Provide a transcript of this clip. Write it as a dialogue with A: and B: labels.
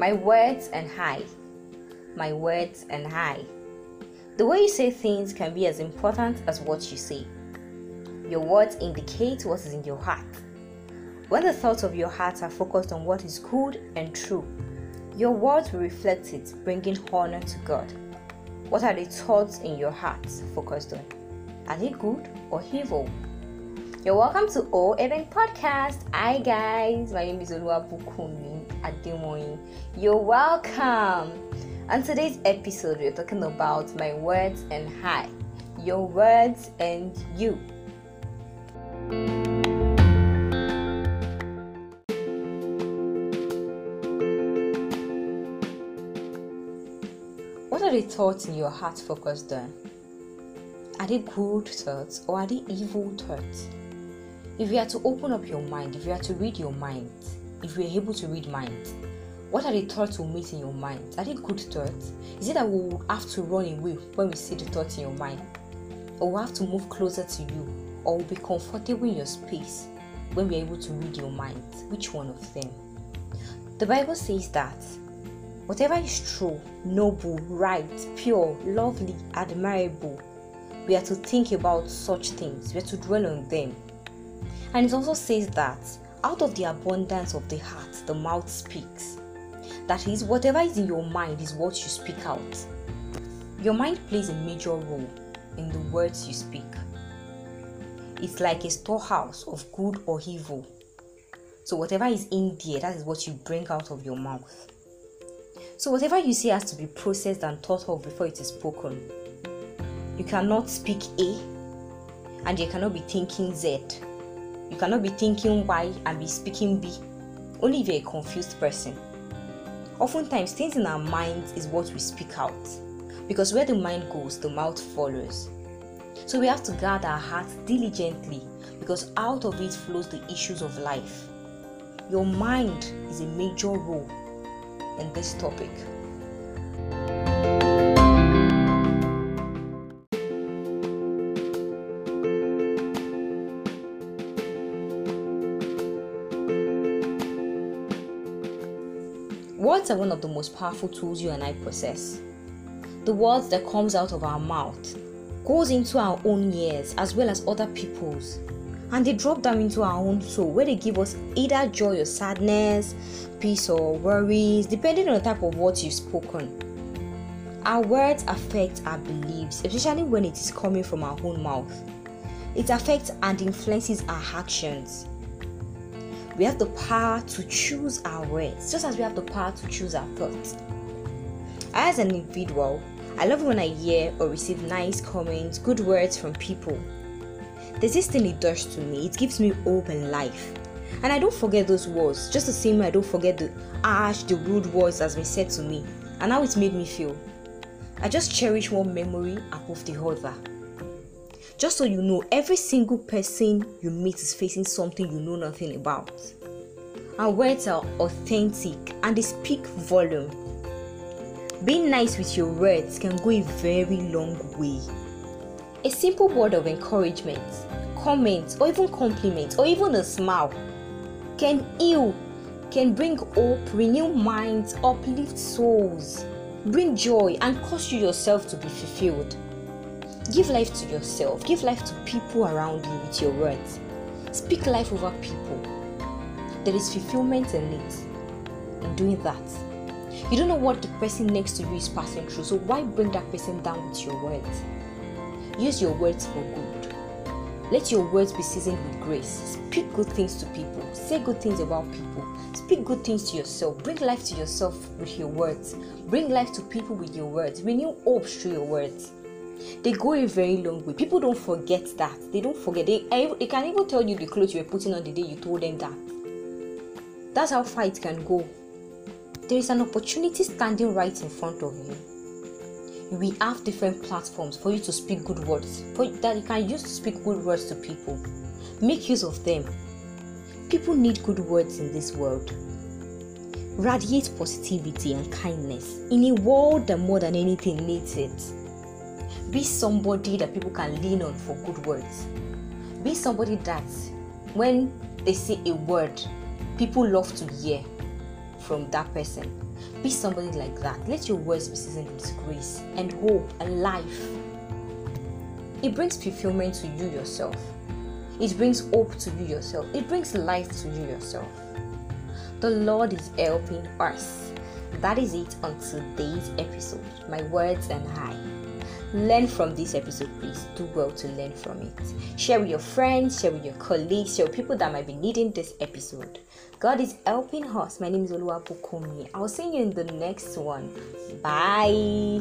A: My words and I. My words and I. The way you say things can be as important as what you say. Your words indicate what is in your heart. When the thoughts of your heart are focused on what is good and true, your words will reflect it, bringing honor to God. What are the thoughts in your heart focused on? Are they good or evil? You're welcome to O Event Podcast. Hi guys, my name is Oluwabukumi Ademoyin. You're welcome. On today's episode, we're talking about my words and hi, your words and you. What are the thoughts in your heart focused on? Are they good thoughts or are they evil thoughts? If you are to open up your mind, if you are to read your mind, if you are able to read minds, what are the thoughts we meet in your mind? Are they good thoughts? Is it that we will have to run away when we see the thoughts in your mind? Or we have to move closer to you? Or we'll be comfortable in your space when we're able to read your mind? Which one of them? The Bible says that whatever is true, noble, right, pure, lovely, admirable, we are to think about such things, we are to dwell on them. And it also says that out of the abundance of the heart, the mouth speaks. That is, whatever is in your mind is what you speak out. Your mind plays a major role in the words you speak. It's like a storehouse of good or evil. So, whatever is in there, that is what you bring out of your mouth. So, whatever you say has to be processed and thought of before it is spoken. You cannot speak A and you cannot be thinking Z you cannot be thinking Y and be speaking B, only if you're a confused person. Oftentimes, things in our minds is what we speak out, because where the mind goes, the mouth follows. So we have to guard our hearts diligently, because out of it flows the issues of life. Your mind is a major role in this topic. Words are one of the most powerful tools you and I possess. The words that comes out of our mouth goes into our own ears as well as other people's and they drop down into our own soul where they give us either joy or sadness, peace or worries, depending on the type of words you've spoken. Our words affect our beliefs, especially when it is coming from our own mouth. It affects and influences our actions. We have the power to choose our words, just as we have the power to choose our thoughts. As an individual, I love when I hear or receive nice comments, good words from people. There's this thing it does to me, it gives me hope and life. And I don't forget those words, just the same way I don't forget the harsh, the rude words that's been said to me, and how it made me feel. I just cherish one memory above the other. Just so you know, every single person you meet is facing something you know nothing about. Our words are authentic and they speak volume. Being nice with your words can go a very long way. A simple word of encouragement, comment, or even compliment, or even a smile can heal, can bring hope, renew minds, uplift souls, bring joy, and cause you yourself to be fulfilled. Give life to yourself, give life to people around you with your words. Speak life over people. There is fulfillment in it, in doing that. You don't know what the person next to you is passing through, so why bring that person down with your words? Use your words for good. Let your words be seasoned with grace. Speak good things to people. Say good things about people. Speak good things to yourself. Bring life to yourself with your words. Bring life to people with your words. Renew hope through your words they go a very long way. People don't forget that. They don't forget. They, they can even tell you the clothes you were putting on the day you told them that. That's how far it can go. There is an opportunity standing right in front of you. We have different platforms for you to speak good words, for that you can use to speak good words to people. Make use of them. People need good words in this world. Radiate positivity and kindness in a world that more than anything needs it be somebody that people can lean on for good words. Be somebody that when they say a word, people love to hear from that person. Be somebody like that. Let your words be seasoned with grace and hope and life. It brings fulfillment to you yourself. It brings hope to you yourself. It brings life to you yourself. The Lord is helping us. That is it on today's episode. My words and I. Learn from this episode, please. Do well to learn from it. Share with your friends, share with your colleagues, share with people that might be needing this episode. God is helping us. My name is Oluwabukomi. I'll see you in the next one. Bye.